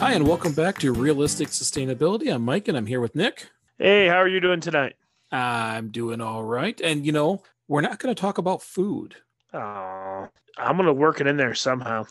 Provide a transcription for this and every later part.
Hi, and welcome back to Realistic Sustainability. I'm Mike, and I'm here with Nick. Hey, how are you doing tonight? I'm doing all right. And, you know, we're not going to talk about food. Oh, I'm going to work it in there somehow.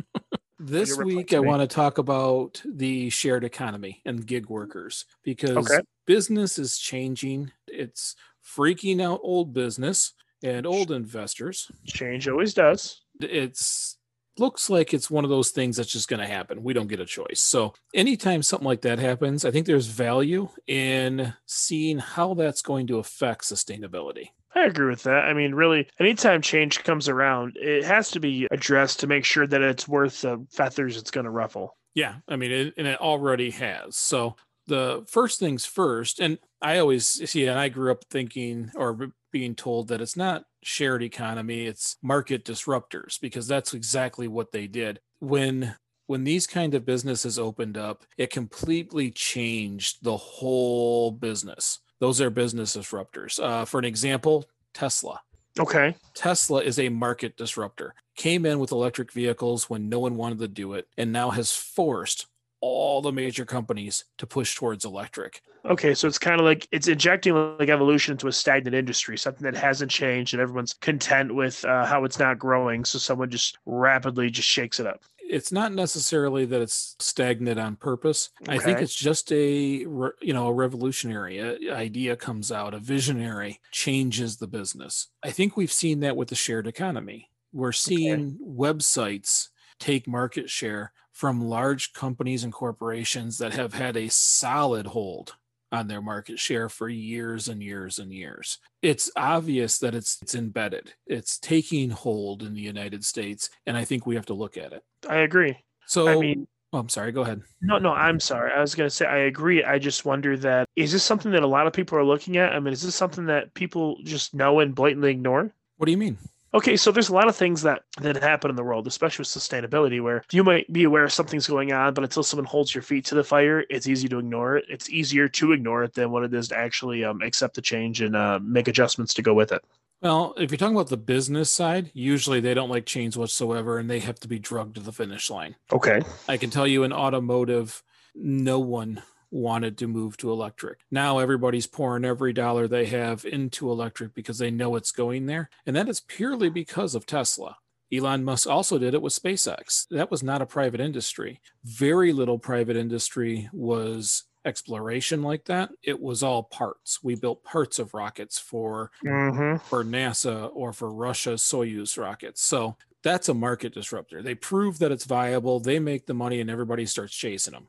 this week, I want to talk about the shared economy and gig workers because Okay. business is changing. It's freaking out old business and old investors. Change always does. It's looks like it's one of those things that's just going to happen. We don't get a choice. So, anytime something like that happens, I think there's value in seeing how that's going to affect sustainability. I agree with that. I mean, really, anytime change comes around, it has to be addressed to make sure that it's worth the feathers it's going to ruffle. Yeah, I mean, it, and it already has. So, the first things first, and I always see, and I grew up thinking or being told that it's not shared economy, it's market disruptors, because that's exactly what they did. When when these kind of businesses opened up, it completely changed the whole business. Those are business disruptors. Uh, for an example, Tesla. Okay. Tesla is a market disruptor. Came in with electric vehicles when no one wanted to do it, and now has forced all the major companies to push towards electric. Okay. So it's kind of like it's injecting like evolution into a stagnant industry, something that hasn't changed and everyone's content with uh, how it's not growing. So someone just rapidly just shakes it up. It's not necessarily that it's stagnant on purpose. I think it's just a you know a revolutionary idea comes out, a visionary changes the business. I think we've seen that with the shared economy. We're seeing websites take market share from large companies and corporations that have had a solid hold on their market share for years and years and years. It's obvious that it's it's embedded. It's taking hold in the United States and I think we have to look at it. I agree. So I mean, oh, I'm sorry, go ahead. No, no, I'm sorry. I was going to say I agree. I just wonder that is this something that a lot of people are looking at? I mean, is this something that people just know and blatantly ignore? What do you mean? Okay, so there's a lot of things that that happen in the world, especially with sustainability, where you might be aware something's going on, but until someone holds your feet to the fire, it's easy to ignore it. It's easier to ignore it than what it is to actually um, accept the change and uh, make adjustments to go with it. Well, if you're talking about the business side, usually they don't like change whatsoever and they have to be drugged to the finish line. Okay. I can tell you in automotive, no one wanted to move to electric. Now everybody's pouring every dollar they have into electric because they know it's going there. And that is purely because of Tesla. Elon Musk also did it with SpaceX. That was not a private industry. Very little private industry was exploration like that. It was all parts. We built parts of rockets for Mm-hmm. for NASA or for Russia's Soyuz rockets. So that's a market disruptor. They prove that it's viable, they make the money, and everybody starts chasing them.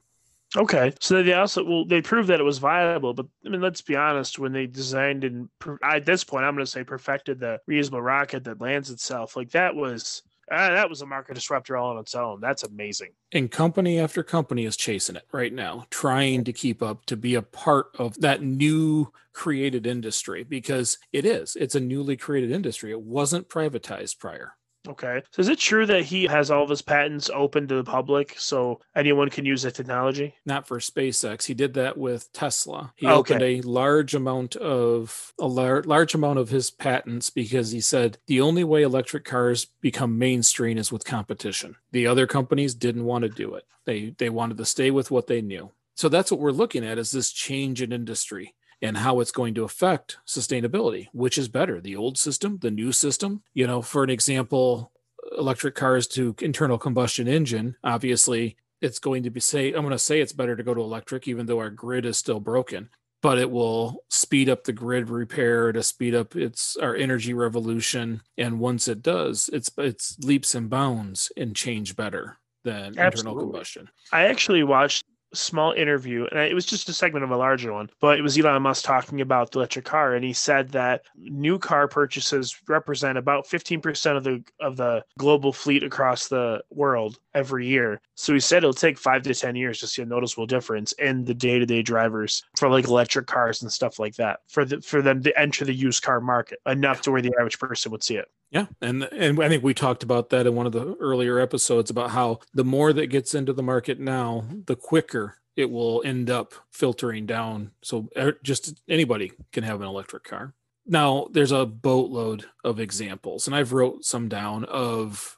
Okay, so they also well they proved that it was viable, but I mean let's be honest, when they designed and at this point I'm going to say perfected the reusable rocket that lands itself, like that was uh, that was a market disruptor all on its own. That's amazing. And company after company is chasing it right now, trying to keep up to be a part of that new created industry because it is. It's a newly created industry. It wasn't privatized prior. Okay, so is it true that he has all of his patents open to the public so anyone can use the technology? Not for SpaceX. He did that with Tesla. He Okay. opened a large amount of a lar- large amount of his patents because he said the only way electric cars become mainstream is with competition. The other companies didn't want to do it. They they wanted to stay with what they knew. So that's what we're looking at is this change in industry and how it's going to affect sustainability, which is better, the old system, the new system. You know, for an example, electric cars to internal combustion engine, obviously it's going to be say i'm going to say it's better to go to electric even though our grid is still broken but it will speed up the grid repair to speed up its our energy revolution and once it does it's it's leaps and bounds and change better than Absolutely. internal combustion i actually watched small interview, and it was just a segment of a larger one, but it was Elon Musk talking about the electric car, and he said that new car purchases represent about 15% of the of the global fleet across the world every year. So he said it'll take five to 10 years to see a noticeable difference in the day to day drivers for like electric cars and stuff like that for the, for them to enter the used car market enough to where the average person would see it. Yeah, and and I think we talked about that in one of the earlier episodes about how the more that gets into the market now, the quicker it will end up filtering down. So er, just anybody can have an electric car. Now, there's a boatload of examples, and I've wrote some down of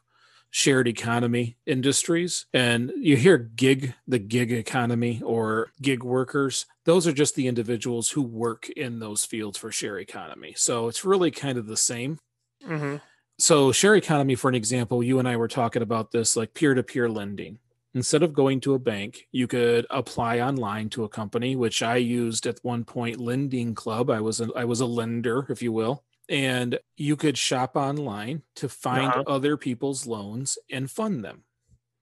shared economy industries and you hear gig the gig economy or gig workers those are just the individuals who work in those fields for share economy so it's really kind of the same Mm-hmm. So, share economy, for an example, you and I were talking about this like peer to peer lending. Instead of going to a bank, you could apply online to a company, which I used at one point, Lending Club. I was a, I was a lender, if you will, and you could shop online to find uh-huh. other people's loans and fund them.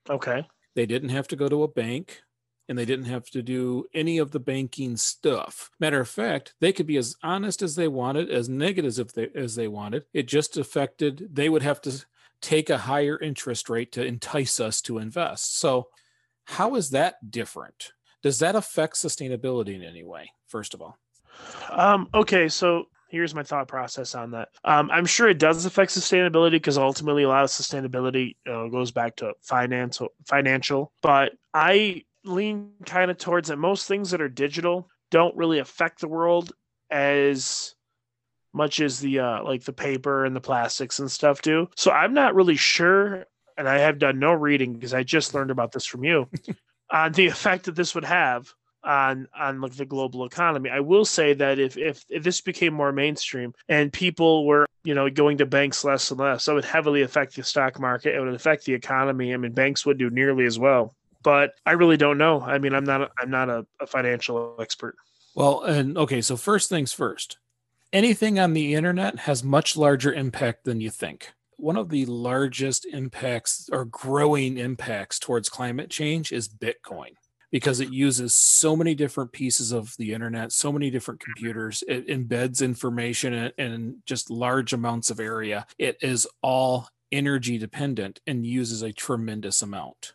Okay. They didn't have to go to a bank and they didn't have to do any of the banking stuff. Matter of fact, they could be as honest as they wanted, as negative as they, as they wanted. It just affected, they would have to take a higher interest rate to entice us to invest. So, how is that different? Does that affect sustainability in any way, first of all? Um, okay, so here's my thought process on that. Um, I'm sure it does affect sustainability because ultimately a lot of sustainability uh, goes back to financial, financial. But I lean kind of towards that most things that are digital don't really affect the world as much as the uh, like the paper and the plastics and stuff do. So I'm not really sure, and I have done no reading because I just learned about this from you on the effect that this would have on on like the global economy. I will say that if, if if this became more mainstream and people were you know going to banks less and less, that would heavily affect the stock market. It would affect the economy. I mean, banks would do nearly as well but I really don't know. I mean, I'm not a, I'm not a, a financial expert. Well, and okay, so first things first. Anything on the internet has much larger impact than you think. One of the largest impacts or growing impacts towards climate change is Bitcoin because it uses so many different pieces of the internet, so many different computers. It embeds information in, just large amounts of area. It is all energy dependent and uses a tremendous amount.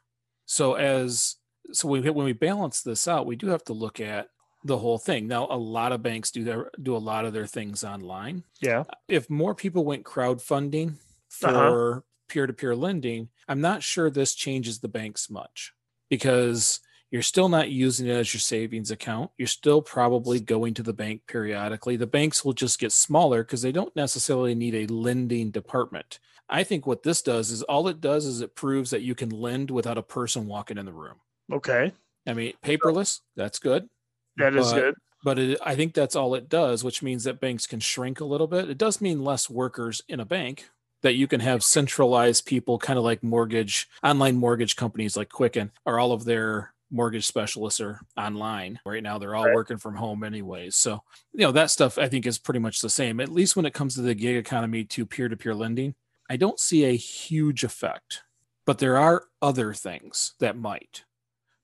So as so we, when we balance this out, we do have to look at the whole thing. Now, a lot of banks do their, do a lot of their things online. Yeah. If more people went crowdfunding uh-huh. for uh-huh. peer-to-peer lending, I'm not sure this changes the banks much because you're still not using it as your savings account. You're still probably going to the bank periodically. The banks will just get smaller because they don't necessarily need a lending department. I think what this does is all it does is it proves that you can lend without a person walking in the room. Okay. I mean, paperless, that's good. That is but, good. But it, I think that's all it does, which means that banks can shrink a little bit. It does mean less workers in a bank, that you can have centralized people, kind of like mortgage, online mortgage companies like Quicken, are all of their mortgage specialists are online right now they're all right. working from home anyways so you know that stuff i think is pretty much the same at least when it comes to the gig economy to peer-to-peer lending I don't see a huge effect, but there are other things that might.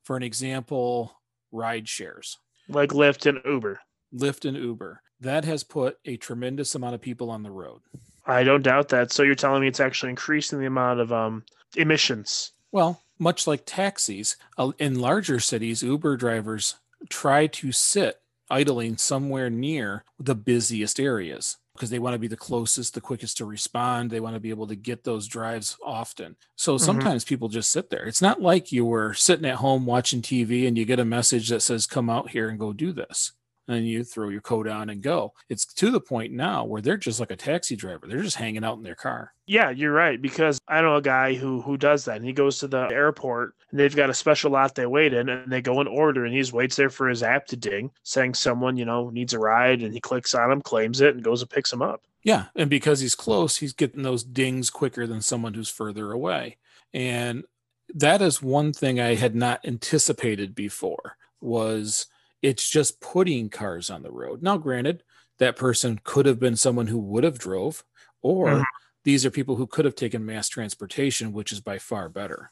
For an example, ride shares. Like Lyft and Uber. Lyft and Uber. That has put a tremendous amount of people on the road. I don't doubt that. So you're telling me it's actually increasing the amount of um, emissions. Well, much like taxis, in larger cities, Uber drivers try to sit idling somewhere near the busiest areas because they want to be the closest, the quickest to respond. They want to be able to get those drives often. So mm-hmm. sometimes mm-hmm. people just sit there. It's not like you were sitting at home watching TV and you get a message that says, come out here and go do this and you throw your coat on and go. It's to the point now where they're just like a taxi driver. They're just hanging out in their car. Yeah, you're right. Because I know a guy who who does that. And he goes to the airport and they've got a special lot they wait in and they go and order and he just waits there for his app to ding, saying someone, you know, needs a ride and he clicks on him, claims it, and goes and picks him up. Yeah. And because he's close, he's getting those dings quicker than someone who's further away. And that is one thing I had not anticipated before was it's just putting cars on the road. Now, granted, that person could have been someone who would have drove, or mm-hmm. these are people who could have taken mass transportation, which is by far better.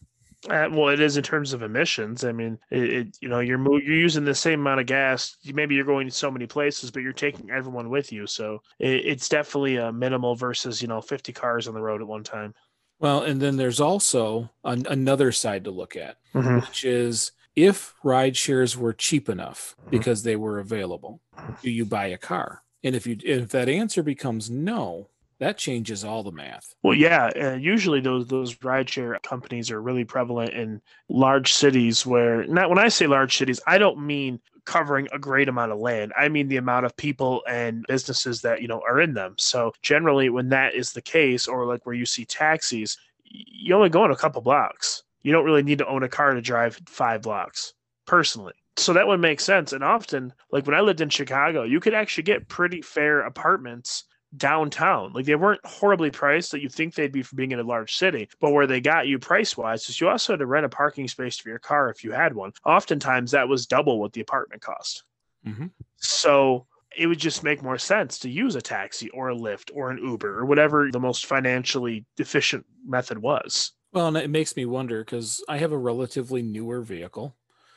Uh, well, it is in terms of emissions. I mean, it, it, you know you're you're using the same amount of gas. Maybe you're going to so many places, but you're taking everyone with you. So it, it's definitely a minimal versus you know 50 cars on the road at one time. Well, and then there's also an, another side to look at, mm-hmm. which is if ride shares were cheap enough mm-hmm. because they were available, do you buy a car? And if you if that answer becomes no, that changes all the math. Well, yeah, uh, usually those those rideshare companies are really prevalent in large cities where not when I say large cities, I don't mean covering a great amount of land. I mean the amount of people and businesses that, you know, are in them. So generally when that is the case or like where you see taxis, you only go in a couple blocks. You don't really need to own a car to drive 5 blocks personally. So that would make sense. And often, like when I lived in Chicago, you could actually get pretty fair apartments downtown. Like they weren't horribly priced that you think they'd be for being in a large city, but where they got you price wise is you also had to rent a parking space for your car if you had one. Oftentimes that was double what the apartment cost. Mm-hmm. So it would just make more sense to use a taxi or a Lyft or an Uber or whatever the most financially efficient method was. Well, and it makes me wonder because I have a relatively newer vehicle.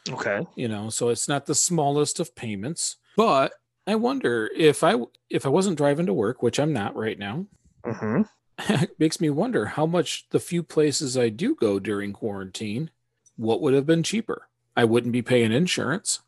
Okay. You know, so it's not the smallest of payments, but I wonder if I if I wasn't driving to work, which I'm not right now. Mm-hmm. it makes me wonder how much the few places I do go during quarantine, what would have been cheaper? I wouldn't be paying insurance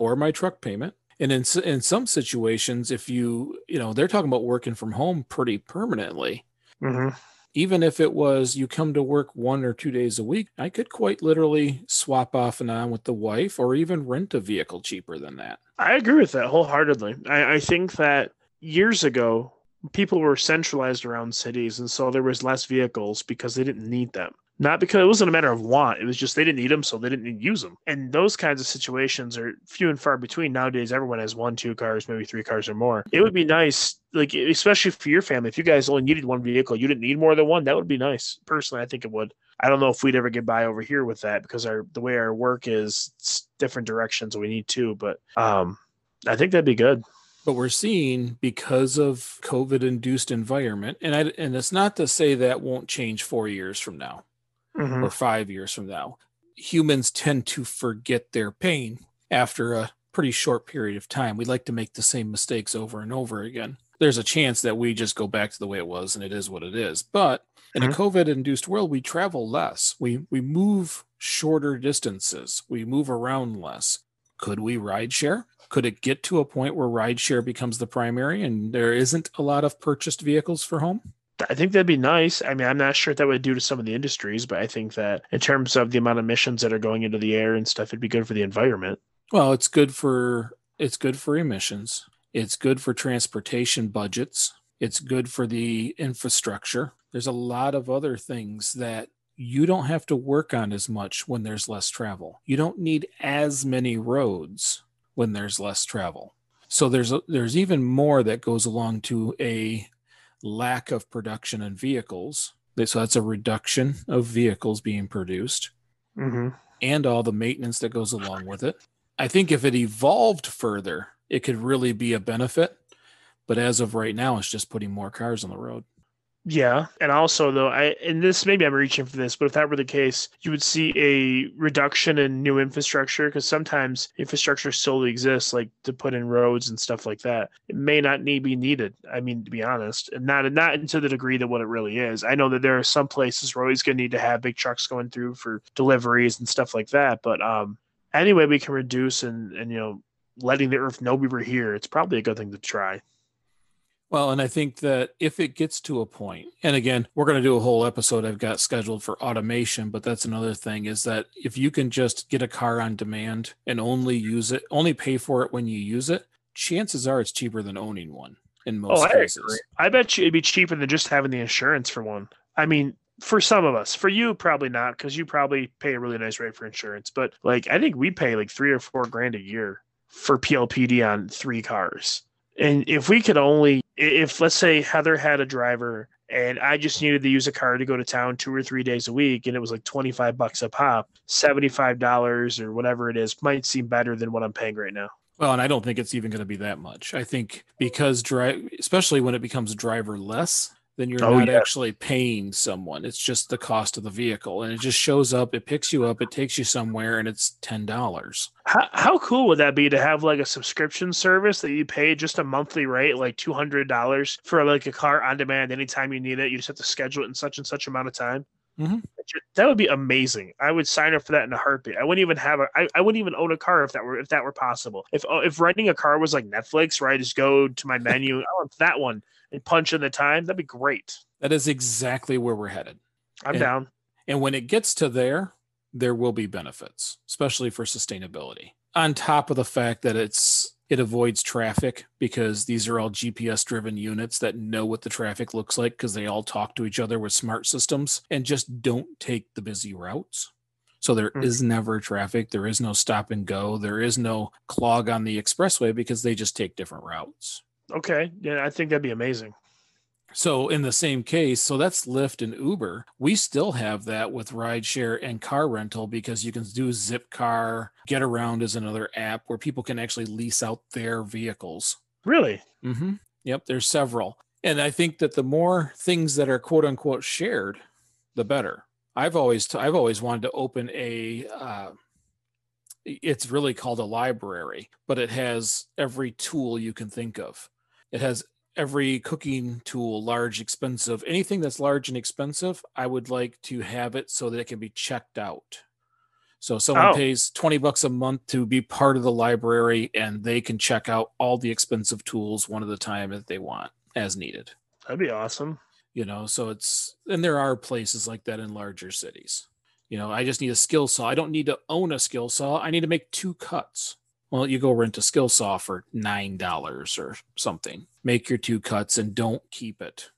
or my truck payment. And in in some situations, if you you know they're talking about working from home pretty permanently. Mm-hmm even if it was you come to work one or two days a week, I could quite literally swap off and on with the wife or even rent a vehicle cheaper than that. I agree with that wholeheartedly. I, I think that years ago, people were centralized around cities, and so there was less vehicles because they didn't need them. Not because it wasn't a matter of want. It was just they didn't need them, so they didn't use them. And those kinds of situations are few and far between nowadays. Everyone has one, two cars, maybe three cars or more. It would be nice, like especially for your family, if you guys only needed one vehicle, you didn't need more than one. That would be nice. Personally, I think it would. I don't know if we'd ever get by over here with that because our the way our work is, different directions. We need two, but um, I think that'd be good but we're seeing because of covid induced environment and I, and it's not to say that won't change 4 years from now mm-hmm. or five years from now. Humans tend to forget their pain after a pretty short period of time. We like to make the same mistakes over and over again. There's a chance that we just go back to the way it was and it is what it is. But in mm-hmm. a COVID induced world, we travel less. We we move shorter distances. We move around less. Could we ride share? Could it get to a point where ride share becomes the primary and there isn't a lot of purchased vehicles for home? I think that'd be nice. I mean, I'm not sure what that would do to some of the industries, but I think that in terms of the amount of emissions that are going into the air and stuff, it'd be good for the environment. Well, it's good for it's good for emissions. It's good for transportation budgets. It's good for the infrastructure. There's a lot of other things that you don't have to work on as much when there's less travel. You don't need as many roads when there's less travel. So there's a, there's even more that goes along to a lack of production in vehicles. So that's a reduction of vehicles being produced mm-hmm. and all the maintenance that goes along with it. I think if it evolved further, it could really be a benefit. But as of right now, it's just putting more cars on the road. Yeah, and also though, I and this maybe I'm reaching for this, but if that were the case, you would see a reduction in new infrastructure because sometimes infrastructure solely exists, like to put in roads and stuff like that. It may not need be needed. I mean, to be honest, and not not to the degree that what it really is. I know that there are some places where always going to need to have big trucks going through for deliveries and stuff like that, but um, anyway, we can reduce and and you know letting the earth know we were here. It's probably a good thing to try. Well, and I think that if it gets to a point, and again, we're going to do a whole episode I've got scheduled for automation, but that's another thing is that if you can just get a car on demand and only use it, only pay for it when you use it, chances are it's cheaper than owning one in oh, most oh, cases. I, I bet you it'd be cheaper than just having the insurance for one. I mean, for some of us, for you, probably not, because you probably pay a really nice rate for insurance. But like, I think we pay like three or four grand a year for PLPD on three cars. And if we could only, if let's say Heather had a driver and I just needed to use a car to go to town two or three days a week, and it was like 25 bucks a pop, $75 or whatever it is, might seem better than what I'm paying right now. Well, and I don't think it's even going to be that much. I think because drive, especially when it becomes driverless, then you're Oh, not yeah. actually paying someone. It's just the cost of the vehicle, and it just shows up. It picks you up. It takes you somewhere, and it's ten dollars. How, how cool would that be to have like a subscription service that you pay just a monthly rate, like two hundred dollars for like a car on demand anytime you need it? You just have to schedule it in such and such amount of time. Mhm. That would be amazing. I would sign up for that in a heartbeat. I wouldn't even have a. I, I wouldn't even own a car if that were if that were possible. If uh, if renting a car was like Netflix, where I just go to my menu, I want that one and punch in the time. That'd be great. That is exactly where we're headed. I'm And- down. And when it gets to there, there will be benefits, especially for sustainability. On top of the fact that it's it avoids traffic because these are all GPS driven units that know what the traffic looks like because they all talk to each other with smart systems and just don't take the busy routes. So there Mhm. is never traffic, there is no stop and go, there is no clog on the expressway because they just take different routes. Okay, yeah, I think that'd be amazing. So in the same case, so that's Lyft and Uber. We still have that with rideshare and car rental because you can do Zipcar. Getaround is another app where people can actually lease out their vehicles. Really? Mm-hmm. Yep, there's several, and I think that the more things that are quote unquote shared, the better. I've always t- I've always wanted to open a. Uh, it's really called a library, but it has every tool you can think of. It has every cooking tool, large, expensive, anything that's large and expensive. I would like to have it so that it can be checked out. So someone Oh. pays 20 bucks a month to be part of the library and they can check out all the expensive tools one at a time that they want as needed. That'd be awesome. You know, so it's and there are places like that in larger cities. You know, I just need a skill saw. I don't need to own a skill saw. I need to make two cuts. Well, you go rent a skill saw for nine dollars or something. Make your two cuts and don't keep it.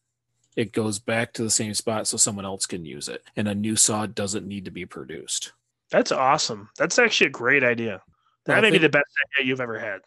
It goes back to the same spot so someone else can use it. And a new saw doesn't need to be produced. That's awesome. That's actually a great idea. That Well, may be the best idea you've ever had.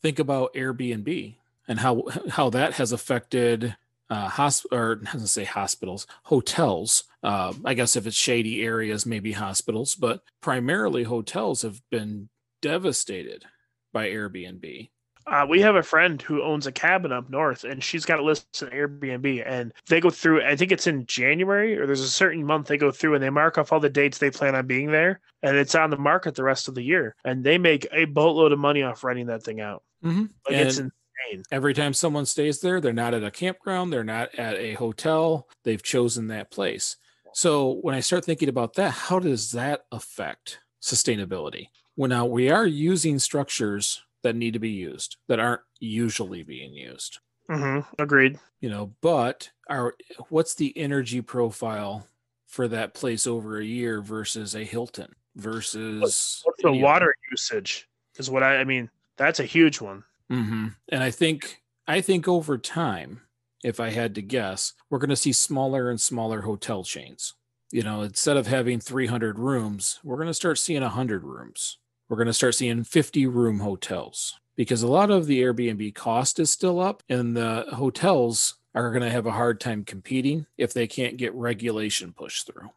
think about Airbnb and how how that has affected uh, hosp- or gonna say hospitals, hotels. Uh, I guess if it's shady areas, maybe hospitals, but primarily hotels have been devastated by Airbnb. Uh, we have a friend who owns a cabin up north, and she's got it listed on Airbnb. And they go through. I think it's in January, or there's a certain month they go through, and they mark off all the dates they plan on being there, and it's on the market the rest of the year. And they make a boatload of money off renting that thing out. Mm-hmm. Like it's insane. every time someone stays there, they're not at a campground, they're not at a hotel, they've chosen that place. So when I start thinking about that, how does that affect sustainability? Well, now we are using structures that need to be used that aren't usually being used, hmm Agreed. you know, but our what's the energy profile for that place over a year versus a Hilton versus What's the any other- water usage? Is what I. I mean, that's a huge one. hmm And I think I think over time, if I had to guess, we're going to see smaller and smaller hotel chains. You know, instead of having 300 rooms, we're going to start seeing 100 rooms. We're going to start seeing 50 room hotels because a lot of the Airbnb cost is still up, and the hotels are going to have a hard time competing if they can't get regulation pushed through.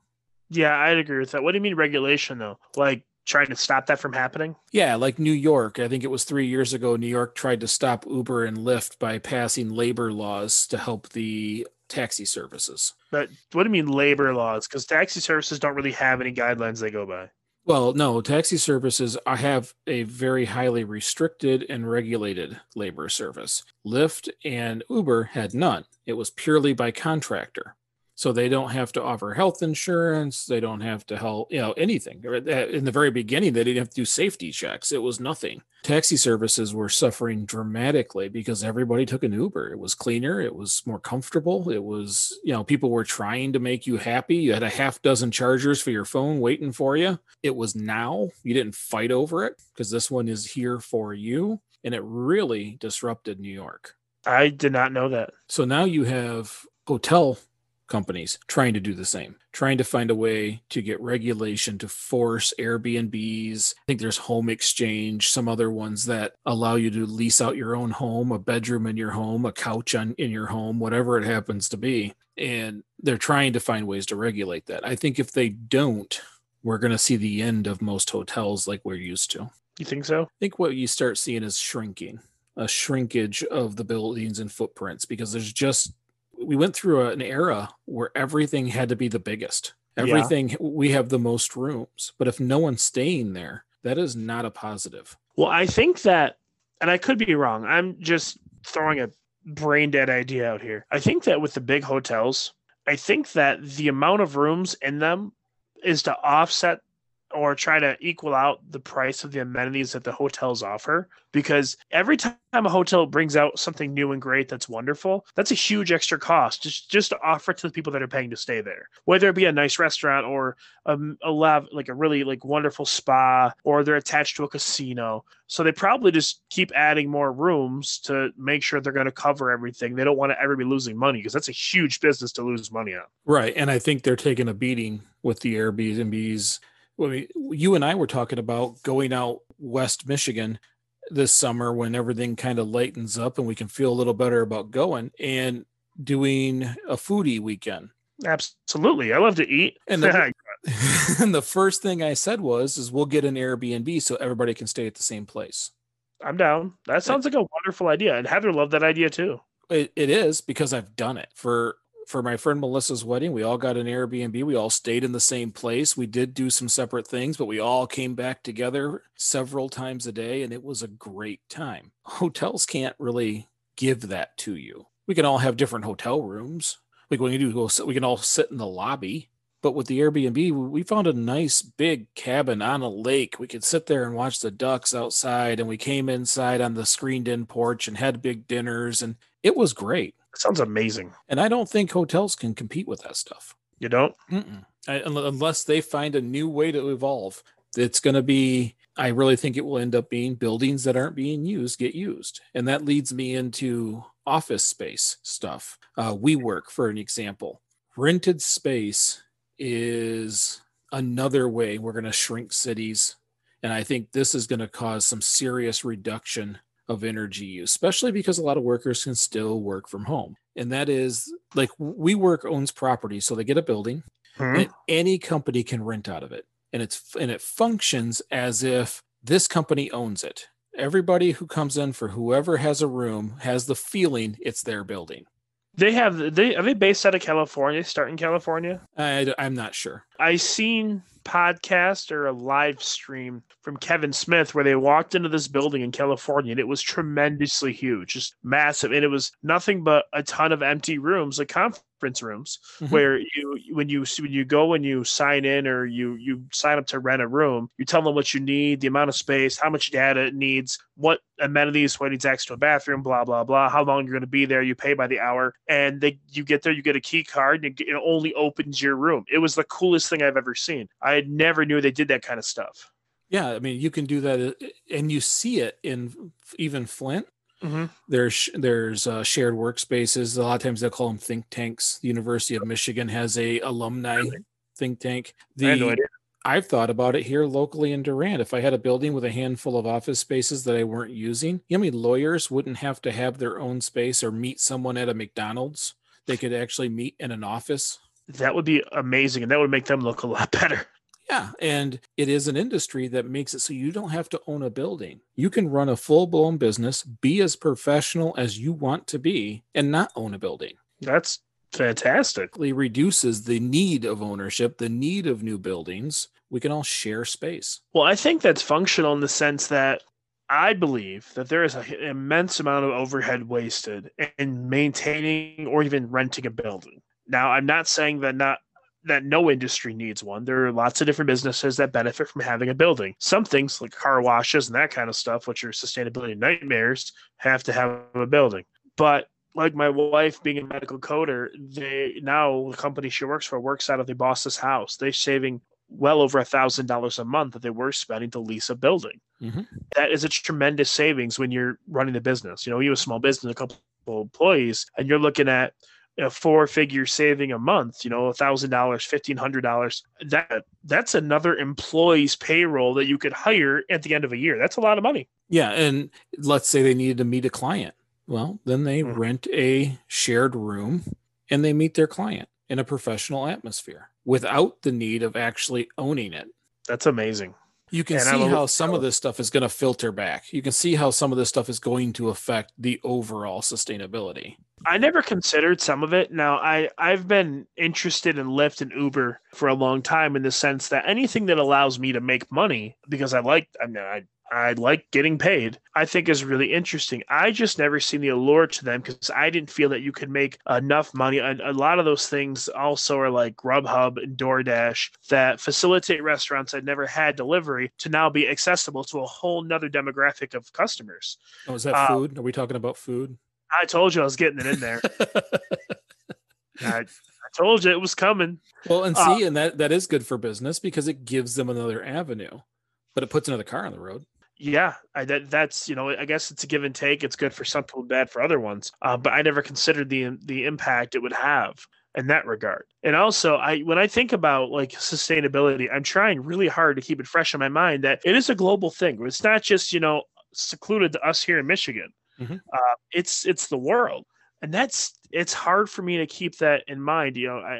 Yeah, I'd agree with that. What do you mean regulation though? Like trying to stop that from happening? Yeah, like New York. I think it was three years ago. New York tried to stop Uber and Lyft by passing labor laws to help the taxi services. But what do you mean labor laws? Because taxi services don't really have any guidelines they go by. Well, no, taxi services I have a very highly restricted and regulated labor service. Lyft and Uber had none. It was purely by contractor. So they don't have to offer health insurance. They don't have to help, you know, anything. Uh, in the very beginning, they didn't have to do safety checks. It was nothing. Taxi services were suffering dramatically because everybody took an Uber. It was cleaner. It was more comfortable. It was, you know, people were trying to make you happy. You had a half dozen chargers for your phone waiting for you. It was now. You didn't fight over it because this one is here for you. And it really disrupted New York. I did not know that. So now you have hotel companies trying to do the same, trying to find a way to get regulation to force Airbnbs. I think there's home exchange, some other ones that allow you to lease out your own home, a bedroom in your home, a couch on, in your home, whatever it happens to be. And they're trying to find ways to regulate that. I think if they don't, we're going to see the end of most hotels like we're used to. You think so? I think what you start seeing is shrinking, a shrinkage of the buildings and footprints because there's just we went through an era where everything had to be the biggest. Everything yeah. we have the most rooms, but if no one's staying there, that is not a positive. Well, I think that, and I could be wrong. I'm just throwing a brain dead idea out here. I think that with the big hotels, I think that the amount of rooms in them is to offset or try to equal out the price of the amenities that the hotels offer because every time a hotel brings out something new and great that's wonderful that's a huge extra cost just just to offer it to the people that are paying to stay there. Whether it be a nice restaurant or a, a like a really like wonderful spa or they're attached to a casino. So they probably just keep adding more rooms to make sure they're going to cover everything. They don't want to ever be losing money because that's a huge business to lose money on. Right and i think they're taking a beating with the airbnbs well, you and I were talking about going out West Michigan this summer when everything kind of lightens up and we can feel a little better about going and doing a foodie weekend. Absolutely. I love to eat. And the, and the first thing I said was is we'll get an Airbnb so everybody can stay at the same place. I'm down. That sounds like a wonderful idea. And Heather loved that idea too. It, it is because I've done it for for my friend Melissa's wedding, we all got an Airbnb. We all stayed in the same place. We did do some separate things, but we all came back together several times a day, and it was a great time. Hotels can't really give that to you. We can all have different hotel rooms. When you do, we can all sit in the lobby. But with the Airbnb, we found a nice big cabin on a lake. We could sit there and watch the ducks outside, and we came inside on the screened in porch and had big dinners, and it was great sounds amazing. And I don't think hotels can compete with that stuff. You don't? I, unless they find a new way to evolve. It's going to be, I really think it will end up being buildings that aren't being used get used. And that leads me into office space stuff. Uh, WeWork, for an example. Rented space is another way we're going to shrink cities. And I think this is going to cause some serious reduction of energy use, especially because a lot of workers can still work from home. And that is like WeWork owns property, so they get a building, hmm and any company can rent out of it, and it's and it functions as if this company owns it. Everybody who comes in for whoever has a room has the feeling it's their building. They have they are they based out of California? Start in California? I, I'm not sure. I seen podcast or a live stream from Kevin Smith where they walked into this building in California and it was tremendously huge, just massive. And it was nothing but a ton of empty rooms, like conference rooms, mm-hmm. where you when you when you go and you sign in or you you sign up to rent a room, you tell them what you need, the amount of space, how much data it needs, what amenities, what needs access to a bathroom, blah blah blah, how long you're going to be there. You pay by the hour, and they you get there, you get a key card, and it, only opens your room. It was the coolest thing I've ever seen. I never knew they did that kind of stuff. Yeah, I mean, you can do that, uh, and you see it in even Flint. Mm-hmm. There's there's uh, shared workspaces. A lot of times they'll call them think tanks. The University of Michigan has a alumni think tank. The, no I've thought about it here locally in Durand. If I had a building with a handful of office spaces that I weren't using, you know, I mean, lawyers wouldn't have to have their own space or meet someone at a McDonald's. They could actually meet in an office. That would be amazing, and that would make them look a lot better. Yeah, and it is an industry that makes it so you don't have to own a building. You can run a full blown business, be as professional as you want to be, and not own a building. That's fantastically reduces the need of ownership, the need of new buildings. We can all share space. Well, I think that's functional in the sense that I believe that there is an immense amount of overhead wasted in maintaining or even renting a building. Now, I'm not saying that not that no industry needs one. There are lots of different businesses that benefit from having a building. Some things like car washes and that kind of stuff, which are sustainability nightmares, have to have a building. But like my wife being a medical coder, they now the company she works for works out of the boss's house. They're saving well over a thousand dollars a month that they were spending to lease a building. Mm-hmm. That is a tremendous savings when you're running the business. You know, you have a small business, a couple employees, and you're looking at a four figure saving a month, you know, a thousand dollars, fifteen hundred dollars. That that's another employee's payroll that you could hire at the end of a year. That's a lot of money. Yeah, and let's say they needed to meet a client. Well, then they mm-hmm. rent a shared room and they meet their client in a professional atmosphere without the need of actually owning it. That's amazing. You can and see how some of this stuff is going to filter back. You can see how some of this stuff is going to affect the overall sustainability. I never considered some of it. Now, I I've been interested in Lyft and Uber for a long time in the sense that anything that allows me to make money because I like I mean I I like getting paid, I think is really interesting. I just never seen the allure to them because I didn't feel that you could make enough money. A, a, lot of those things also are like Grubhub and DoorDash that facilitate restaurants that never had delivery to now be accessible to a whole nother demographic of customers. Oh, is that uh, food? Are we talking about food? I told you I was getting it in there. I, I told you it was coming. Well, and uh, see, uh, and that that is good for business because it gives them another avenue, but it puts another car on the road. Yeah, I, that that's you know I guess it's a give and take. It's good for some people, bad for other ones. Uh, but I never considered the the impact it would have in that regard. And also, I when I think about like sustainability, I'm trying really hard to keep it fresh in my mind that it is a global thing. It's not just you know secluded to us here in Michigan. Mm-hmm. Uh, it's it's the world, and that's it's hard for me to keep that in mind. You know, I,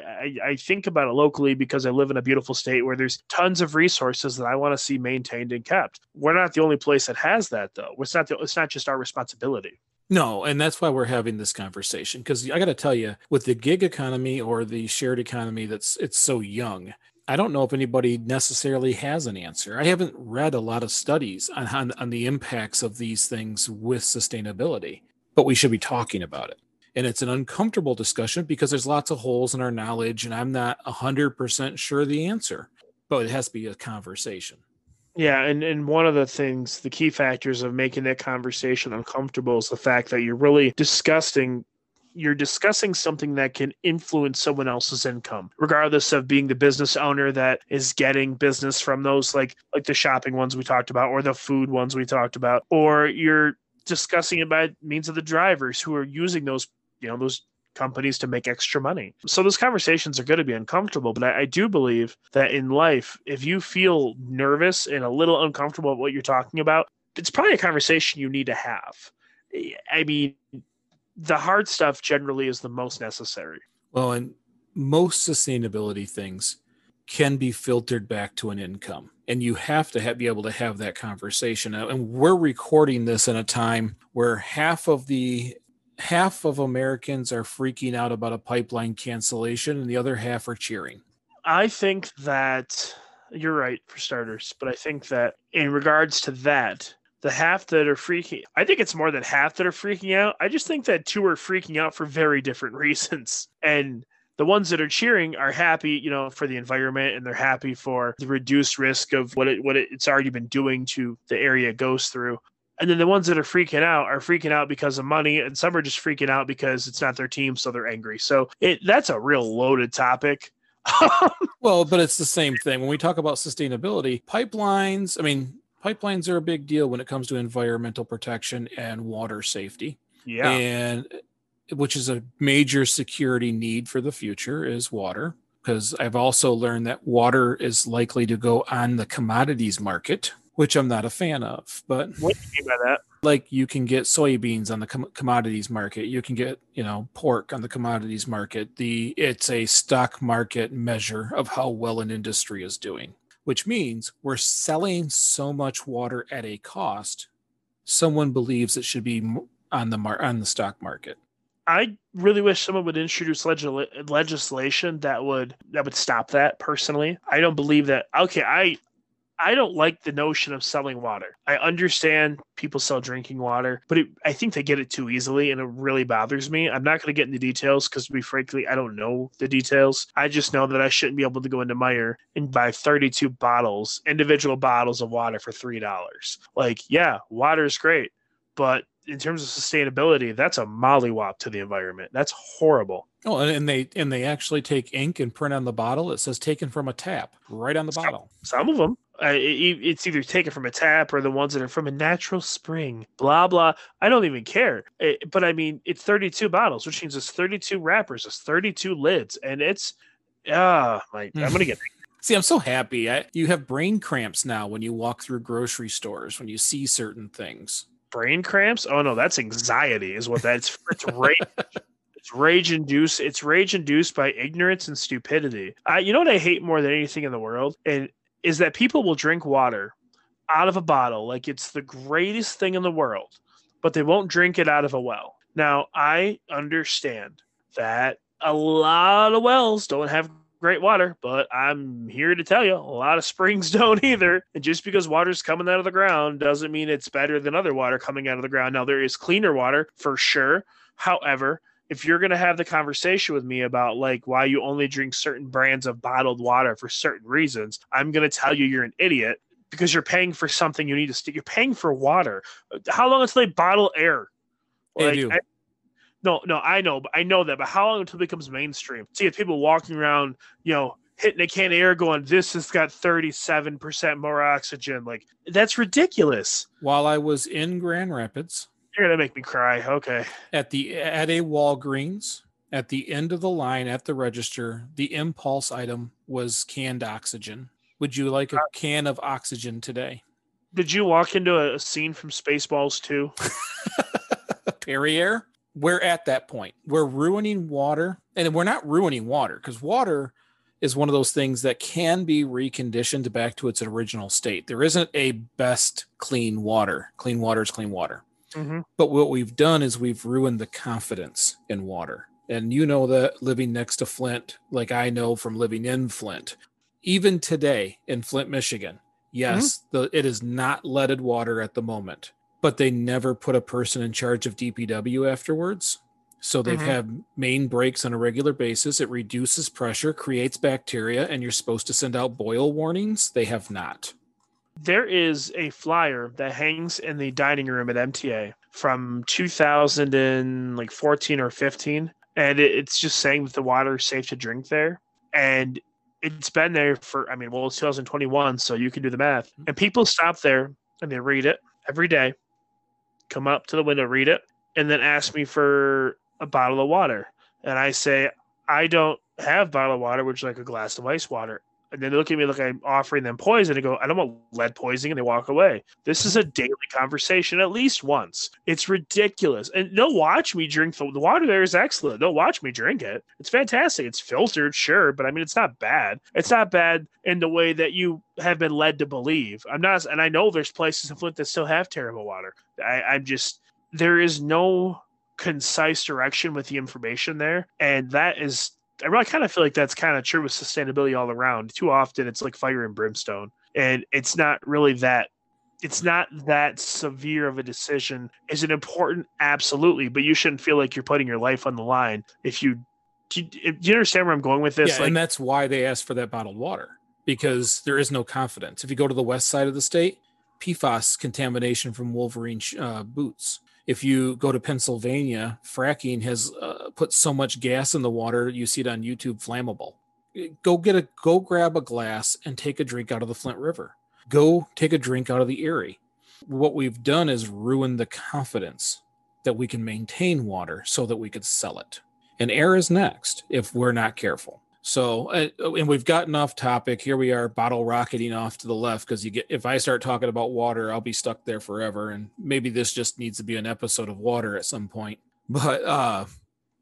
I, I think about it locally because I live in a beautiful state where there's tons of resources that I want to see maintained and kept. We're not the only place that has that, though. It's not the, it's not just our responsibility. No, and that's why we're having this conversation because I got to tell you, with the gig economy or the shared economy, that's it's so young. I don't know if anybody necessarily has an answer. I haven't read a lot of studies on, on, on the impacts of these things with sustainability, but we should be talking about it and it's an uncomfortable discussion because there's lots of holes in our knowledge and i'm not 100% sure the answer but it has to be a conversation. Yeah and, and one of the things the key factors of making that conversation uncomfortable is the fact that you're really discussing you're discussing something that can influence someone else's income regardless of being the business owner that is getting business from those like like the shopping ones we talked about or the food ones we talked about or you're discussing it by means of the drivers who are using those you know those companies to make extra money. So those conversations are going to be uncomfortable, but I, I, do believe that in life, if you feel nervous and a little uncomfortable about what you're talking about, it's probably a conversation you need to have. I mean, the hard stuff generally is the most necessary. Well, and most sustainability things can be filtered back to an income and you have to have, be able to have that conversation and we're recording this in a time where half of the half of Americans are freaking out about a pipeline cancellation and the other half are cheering. I think that you're right for starters, but I think that in regards to that, the half that are freaking I think it's more than half that are freaking out. I just think that two are freaking out for very different reasons. And the ones that are cheering are happy, you know, for the environment and they're happy for the reduced risk of what it what it's already been doing to the area it goes through. And then the ones that are freaking out are freaking out because of money, and some are just freaking out because it's not their team, so they're angry. So it that's a real loaded topic. well, but it's the same thing when we talk about sustainability. Pipelines, I mean, pipelines are a big deal when it comes to environmental protection and water safety. Yeah. And which is a major security need for the future is water because I've also learned that water is likely to go on the commodities market which I'm not a fan of. But what do you mean by that? Like you can get soybeans on the com- commodities market. You can get you know pork on the commodities market. The it's a stock market measure of how well an industry is doing, which means we're selling so much water at a cost. Someone believes it should be on the mar- on the stock market. I really wish someone would introduce legis- legislation that would that would stop that. Personally, I don't believe that. Okay, I I don't like the notion of selling water. I understand people sell drinking water, but it, I think they get it too easily and it really bothers me. I'm not going to get into details because, to be frankly, I don't know the details. I just know that I shouldn't be able to go into Meijer and buy 32 bottles, individual bottles of water for $3. Like, yeah, water is great, but in terms of sustainability, that's a mollywop to the environment. That's horrible. Oh, and they and they actually take ink and print on the bottle. It says taken from a tap right on the Some- bottle. Some of them, uh, it- it- it's either taken from a tap or the ones that are from a natural spring. Blah blah. I don't even care. It- but I mean, it's 32 bottles, which means it's 32 wrappers, it's 32 lids, and it's ah, my. I'm gonna get See, I'm so happy. I, you have brain cramps now when you walk through grocery stores when you see certain things. Brain cramps. Oh no, that's anxiety, is what that's. It's rage. It's rage induced. It's rage induced by ignorance and stupidity. I, you know what I hate more than anything in the world, and is that people will drink water out of a bottle like it's the greatest thing in the world, but they won't drink it out of a well. Now I understand that a lot of wells don't have great water, but I'm here to tell you a lot of springs don't either. And just because water's coming out of the ground doesn't mean it's better than other water coming out of the ground. Now, there is cleaner water for sure. However, if you're going to have the conversation with me about like why you only drink certain brands of bottled water for certain reasons, I'm going to tell you you're an idiot because you're paying for something you need to stick. You're paying for water. How long until they bottle air? They do. I- no, no, I know, but I know that. But how long until it becomes mainstream? See, if people walking around, you know, hitting a can of air, going, "This has got thirty-seven percent more oxygen," like that's ridiculous. While I was in Grand Rapids You're gonna make me cry. Okay, at the at a Walgreens at the end of the line at the register, the impulse item was canned oxygen. Would you like a can of oxygen today? did you walk into a, a scene from Spaceballs too? Perrier, we're at that point. We're ruining water, and we're not ruining water because water is one of those things that can be reconditioned back to its original state. There isn't a best clean water. Clean water is clean water. Mm-hmm. But what we've done is we've ruined the confidence in water. And you know that living next to Flint, like I know from living in Flint, even today in Flint, Michigan, yes, the, it is not leaded water at the moment, but they never put a person in charge of DPW afterwards. So they've Mhm. had main breaks on a regular basis. It reduces pressure, creates bacteria, and you're supposed to send out boil warnings. They have not. There is a flyer that hangs in the dining room at MTA from 2014 or 15, and it's just saying that the water is safe to drink there. And it's been there for, I mean, well, it's 2021, so you can do the math. And people stop there and they read it every day, come up to the window, read it, and then ask me for a bottle of water. And I say, I don't have bottled water, which is like a glass of ice water and then they look at me like I'm offering them poison and go, I don't want lead poisoning, and they walk away. This is a daily conversation at least once. It's ridiculous. And they'll watch me drink the, the water there is excellent. They'll watch me drink it. It's fantastic. It's filtered, sure, but I mean it's not bad. It's not bad in the way that you have been led to believe. I'm not and I know there's places in Flint that still have terrible water. I, I'm just there is no concise direction with the information there. And that is I really kind of feel like that's kind of true with sustainability all around. Too often it's like fire and brimstone, and it's not really that. It's not that severe of a decision. Is it important? Absolutely, but you shouldn't feel like you're putting your life on the line if you. Do you, do you understand where I'm going with this? yeah, like, and that's why they asked for that bottled water because there is no confidence. If you go to the west side of the state, PFAS contamination from Wolverine uh, boots. If you go to Pennsylvania, fracking has uh, put so much gas in the water. You see it on YouTube, flammable. Go get a go grab a glass and take a drink out of the Flint River. Go take a drink out of the Erie. What we've done is ruin the confidence that we can maintain water so that we could sell it. And air is next if we're not careful. So, uh, and we've gotten off topic. Here we are, bottle rocketing off to the left because you get. If I start talking about water, I'll be stuck there forever. And maybe this just needs to be an episode of water at some point. But uh,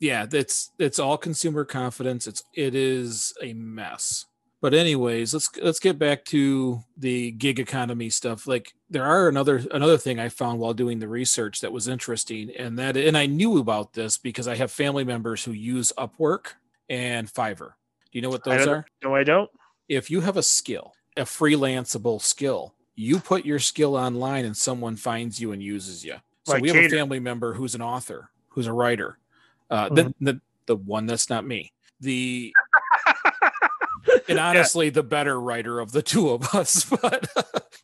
yeah, it's it's all consumer confidence. It's it is a mess. But anyways, let's let's get back to the gig economy stuff. Like there are another another thing I found while doing the research that was interesting, and that and I knew about this because I have family members who use Upwork and Fiverr. Do you know what those are? no, I don't. If you have a skill, a freelanceable skill, you put your skill online and someone finds you and uses you. So Like we have a family member who's an author, who's a writer. Uh, Mm-hmm. the, the the one that's not me. The and honestly the better writer of the two of us but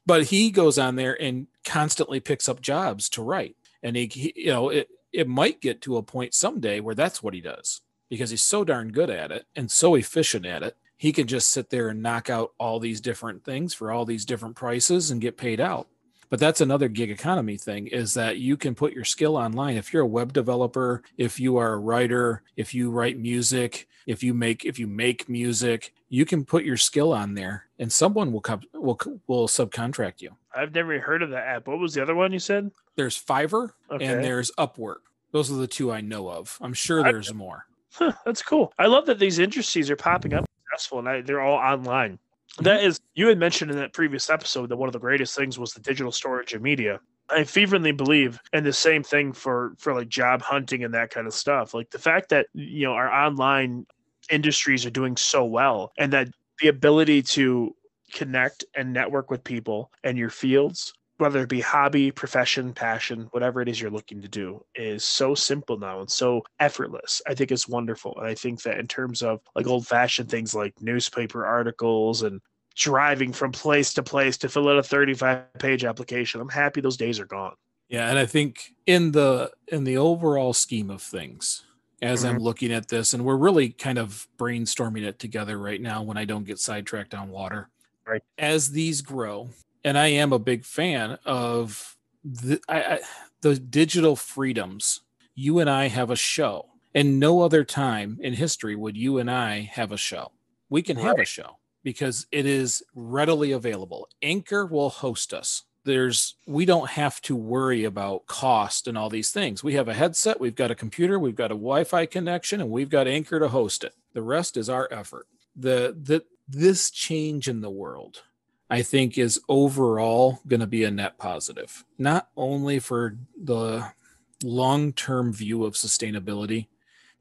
but he goes on there and constantly picks up jobs to write And he, he you know, it it might get to a point someday where that's what he does because he's so darn good at it and so efficient at it. He can just sit there and knock out all these different things for all these different prices and get paid out. But that's another gig economy thing is that you can put your skill online. If you're a web developer, if you are a writer, if you write music, if you make if you make music, you can put your skill on there and someone will come will will subcontract you. I've never heard of that app. What was the other one you said? There's Fiverr Okay. and there's Upwork. Those are the two I know of. I'm sure I- there's more. Huh, that's cool. I love that these industries are popping up successful and I, they're all online. That mhm. is, you had mentioned in that previous episode that one of the greatest things was the digital storage of media. I fervently believe and the same thing for for like job hunting and that kind of stuff. Like the fact that you know our online industries are doing so well, and that the ability to connect and network with people in your fields whether it be hobby, profession, passion, whatever it is you're looking to do, is so simple now and so effortless. I think it's wonderful. And I think that in terms of like old fashioned things like newspaper articles and driving from place to place to fill out a 35 page application, I'm happy those days are gone. Yeah, and I think in the in the overall scheme of things, as I'm mm-hmm. looking at this, and we're really kind of brainstorming it together right now when I don't get sidetracked on water. Right. As these grow, and I am a big fan of the I, I, the digital freedoms. You and I have a show, and no other time in history would you and I have a show. We can have a show because it is readily available. Anchor will host us. There's we don't have to worry about cost and all these things. We have a headset, we've got a computer, we've got a Wi-Fi connection, and we've got Anchor to host it. The rest is our effort. The the this change in the world, I think, is overall going to be a net positive, not only for the long-term view of sustainability,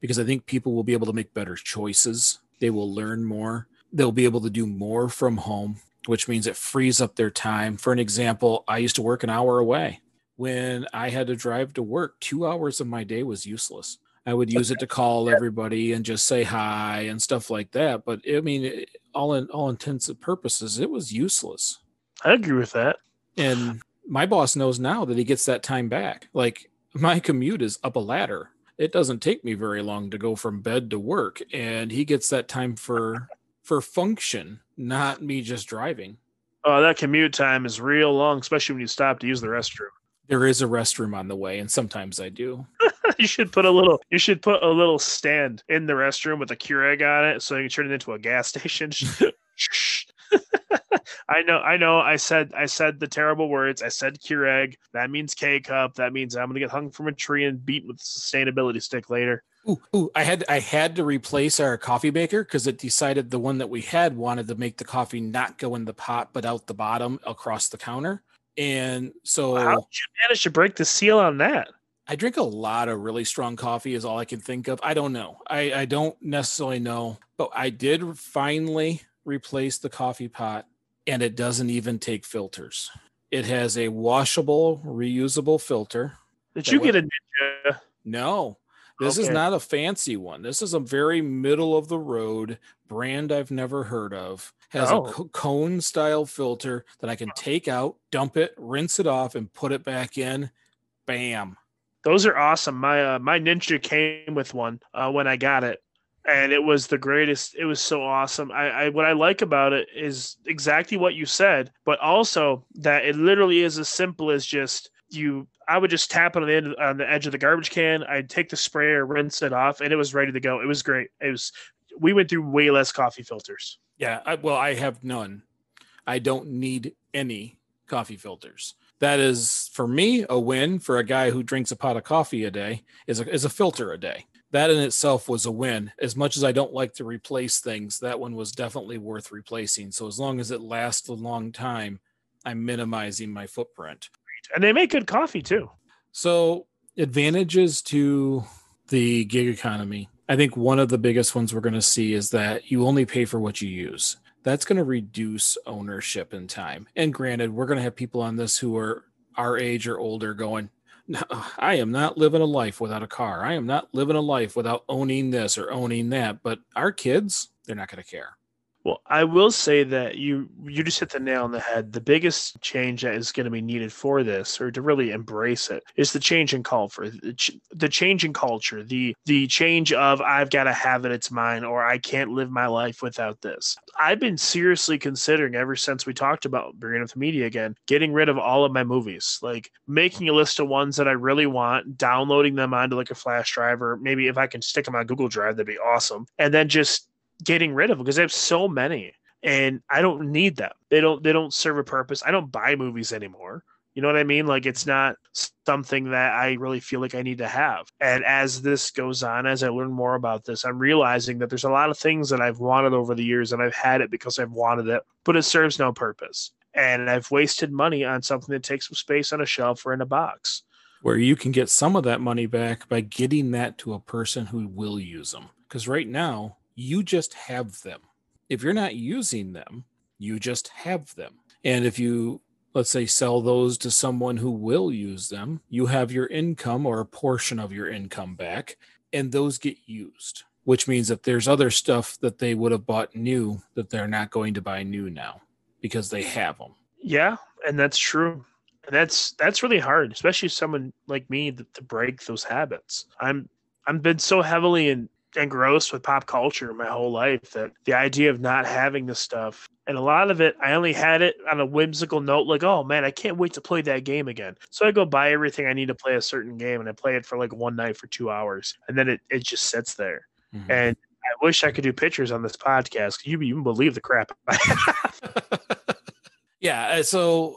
because I think people will be able to make better choices. They will learn more. They'll be able to do more from home, which means it frees up their time. For an example, I used to work an hour away. When I had to drive to work, two hours of my day was useless. I would use it to call everybody and just say hi and stuff like that. But I mean, all in all intents and purposes, it was useless. I agree with that. And my boss knows now that he gets that time back. Like my commute is up a ladder. It doesn't take me very long to go from bed to work, and he gets that time for for function, not me just driving. Oh, that commute time is real long, especially when you stop to use the restroom. There is a restroom on the way, and sometimes I do. you should put a little you should put a little stand in the restroom with a Keurig on it so you can turn it into a gas station. I know, I know. I said I said the terrible words. I said Keurig. That means K cup. That means I'm gonna get hung from a tree and beaten with a sustainability stick later. Ooh, ooh, I had I had to replace our coffee maker because it decided the one that we had wanted to make the coffee not go in the pot but out the bottom across the counter. And so How did you manage to break the seal on that? I drink a lot of really strong coffee is all I can think of. I don't know. I, I don't necessarily know, but I did finally replace the coffee pot and it doesn't even take filters. It has a washable, reusable filter. Did you get a ninja? No, this is not a fancy one. This is a very middle of the road brand I've never heard of. Has Oh. a cone style filter that I can take out, dump it, rinse it off, and put it back in. Bam. Those are awesome. My uh, my ninja came with one uh, when I got it, and it was the greatest. It was so awesome. I, I what I like about it is exactly what you said, but also that it literally is as simple as just you. I would just tap it on the end on the edge of the garbage can. I'd take the sprayer, rinse it off, and it was ready to go. It was great. It was. We went through way less coffee filters. Yeah, I, well, I have none. I don't need any coffee filters. That is for me a win. For a guy who drinks a pot of coffee a day, is a is a filter a day. That in itself was a win. As much as I don't like to replace things, that one was definitely worth replacing. So as long as it lasts a long time, I'm minimizing my footprint. And they make good coffee too. So advantages to the gig economy. I think one of the biggest ones we're going to see is that you only pay for what you use. That's going to reduce ownership in time. And granted, we're going to have people on this who are our age or older going, no, I am not living a life without a car. I am not living a life without owning this or owning that. But our kids, they're not going to care. Well, I will say that you you just hit the nail on the head. The biggest change that is going to be needed for this, or to really embrace it, is the change in culture. The, the change in culture, the the change of I've got to have it, it's mine, or I can't live my life without this. I've been seriously considering ever since we talked about bringing up the media again, getting rid of all of my movies, like making a list of ones that I really want, downloading them onto like a flash drive, or maybe if I can stick them on Google Drive, that'd be awesome, and then just getting rid of them because I have so many and I don't need them. They don't they don't serve a purpose. I don't buy movies anymore. You know what I mean? Like it's not something that I really feel like I need to have. And as this goes on, as I learn more about this, I'm realizing that there's a lot of things that I've wanted over the years and I've had it because I've wanted it, but it serves no purpose. And I've wasted money on something that takes some space on a shelf or in a box. Where you can get some of that money back by getting that to a person who will use them. Because right now, you just have them. If you're not using them, you just have them. And if you, let's say, sell those to someone who will use them, you have your income or a portion of your income back, and those get used, which means that there's other stuff that they would have bought new that they're not going to buy new now because they have them. Yeah, and that's true. And that's that's really hard, especially someone like me to, to break those habits. I'm I've been so heavily in engrossed with pop culture my whole life that the idea of not having this stuff and a lot of it i only had it on a whimsical note like oh man i can't wait to play that game again. So i go buy everything i need to play a certain game and i play it for like one night for two hours and then it, it just sits there. Mm-hmm. and i wish i could do pictures on this podcast. You even believe the crap yeah uh, so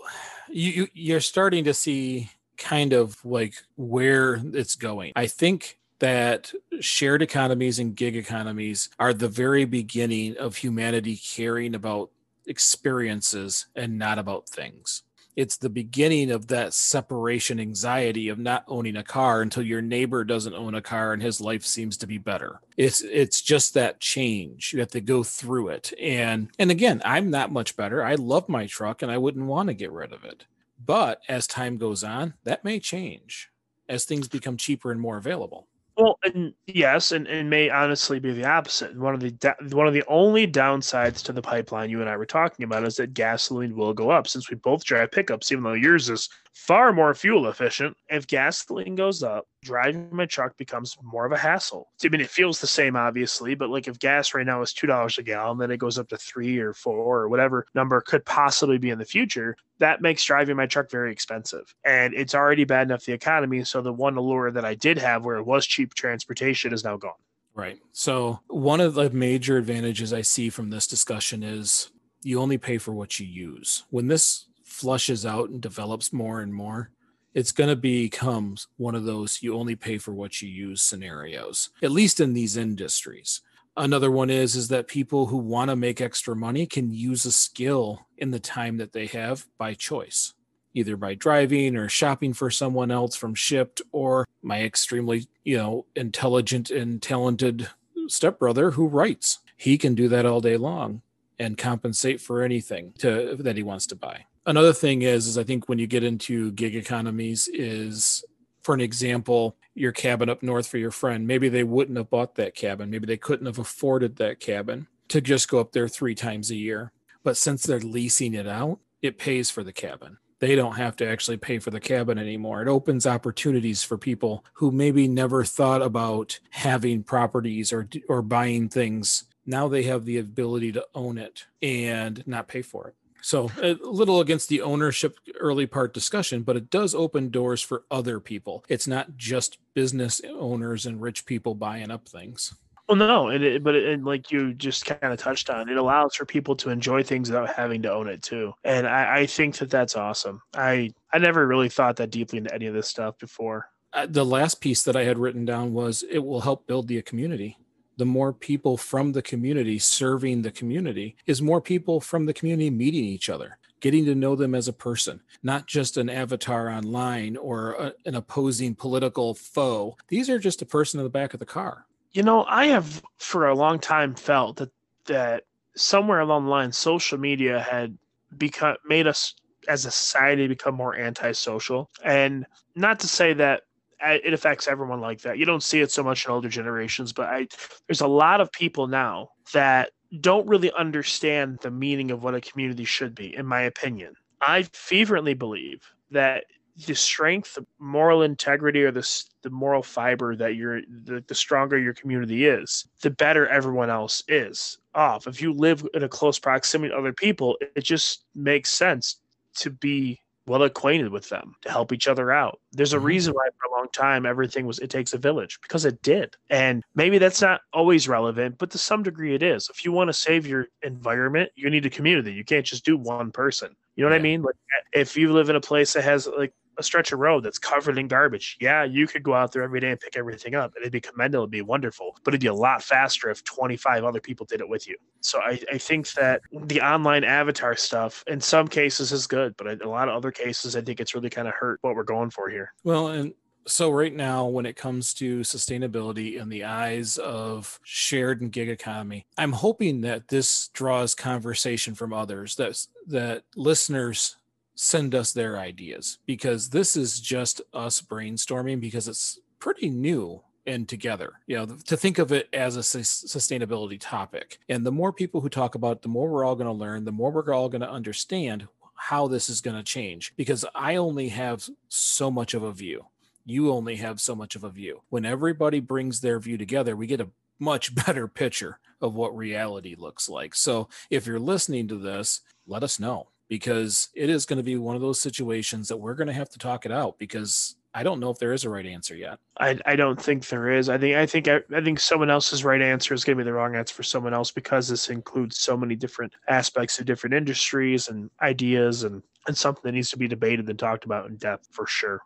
you you're starting to see kind of like where it's going. I think that shared economies and gig economies are the very beginning of humanity caring about experiences and not about things. It's the beginning of that separation anxiety of not owning a car until your neighbor doesn't own a car and his life seems to be better. It's it's just that change. You have to go through it. And and again, I'm not much better. I love my truck and I wouldn't want to get rid of it. But as time goes on, that may change as things become cheaper and more available. Well, and yes, and, and may honestly be the opposite. One of the one of the only downsides to the pipeline you and I were talking about is that gasoline will go up since we both drive pickups, even though yours is far more fuel efficient. If gasoline goes up, driving my truck becomes more of a hassle. I mean, it feels the same, obviously, but like if gas right now is two dollars a gallon, then it goes up to three or four or whatever number could possibly be in the future. That makes driving my truck very expensive, and it's already bad enough the economy. So the one allure that I did have, where it was cheap transportation, is now gone. Right. So one of the major advantages I see from this discussion is you only pay for what you use. When this flushes out and develops more and more, it's going to become one of those you only pay for what you use scenarios, at least in these industries. Another one is is that people who want to make extra money can use a skill in the time that they have by choice, either by driving or shopping for someone else from Shipt or my extremely, you know, intelligent and talented stepbrother who writes. He can do that all day long and compensate for anything to, that he wants to buy another thing is is i think when you get into gig economies is for an example your cabin up north for your friend maybe they wouldn't have bought that cabin maybe they couldn't have afforded that cabin to just go up there three times a year but since they're leasing it out it pays for the cabin they don't have to actually pay for the cabin anymore. It opens opportunities for people who maybe never thought about having properties or or buying things. Now they have the ability to own it and not pay for it. So a little against the ownership early part discussion, but it does open doors for other people. It's not just business owners and rich people buying up things. Well, no, and it, but it, and like you just kind of touched on, it allows for people to enjoy things without having to own it too, and I, I think that that's awesome. I I never really thought that deeply into any of this stuff before. Uh, the last piece that I had written down was it will help build the community the more people from the community serving the community is more people from the community meeting each other getting to know them as a person not just an avatar online or a, an opposing political foe. These are just a person in the back of the car. You know i have for a long time felt that that somewhere along the line social media had become made us as a society become more antisocial. And not to say that it affects everyone like that. You don't see it so much in older generations, but I there's a lot of people now that don't really understand the meaning of what a community should be, in my opinion. I fervently believe that the strength, the moral integrity, or the the moral fiber that you're, the, the stronger your community is, the better everyone else is off. If you live in a close proximity to other people, it just makes sense to be well acquainted with them to help each other out. There's a mm-hmm. reason why for a long time everything was it takes a village because it did. And maybe that's not always relevant, but to some degree it is. If you want to save your environment, you need a community. You can't just do one person. You know what yeah. I mean? Like if you live in a place that has like a stretch of road that's covered in garbage. Yeah, you could go out there every day and pick everything up. It'd be commendable, it'd be wonderful, but it'd be a lot faster if 25 other people did it with you. So I, I think that the online avatar stuff in some cases is good, but in a lot of other cases, I think it's really kind of hurt what we're going for here. Well, and so right now when it comes to sustainability in the eyes of shared and gig economy i'm hoping that this draws conversation from others that that listeners send us their ideas because this is just us brainstorming because it's pretty new and together you know to think of it as a sustainability topic. And the more people who talk about it the more we're all going to learn the more we're all going to understand how this is going to change because i only have so much of a view. You only have so much of a view. When everybody brings their view together we get a much better picture of what reality looks like. So if you're listening to this let us know because it is going to be one of those situations that we're going to have to talk it out because I don't know if there is a right answer yet. I, I don't think there is. I think I think I, I think someone else's right answer is going to be the wrong answer for someone else because this includes so many different aspects of different industries and ideas and and something that needs to be debated and talked about in depth for sure.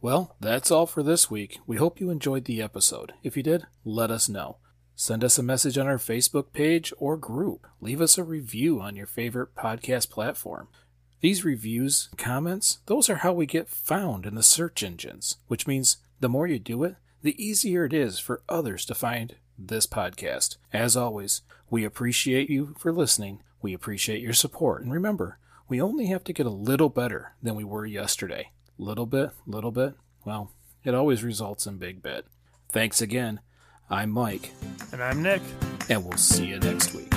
Well, that's all for this week. We hope you enjoyed the episode. If you did, let us know. Send us a message on our Facebook page or group. Leave us a review on your favorite podcast platform. These reviews, comments, those are how we get found in the search engines, which means the more you do it, the easier it is for others to find this podcast. As always, we appreciate you for listening. We appreciate your support. And remember, we only have to get a little better than we were yesterday. Little bit, little bit, well, it always results in big bit. Thanks again. I'm Mike. And I'm Nick. And we'll see you next week.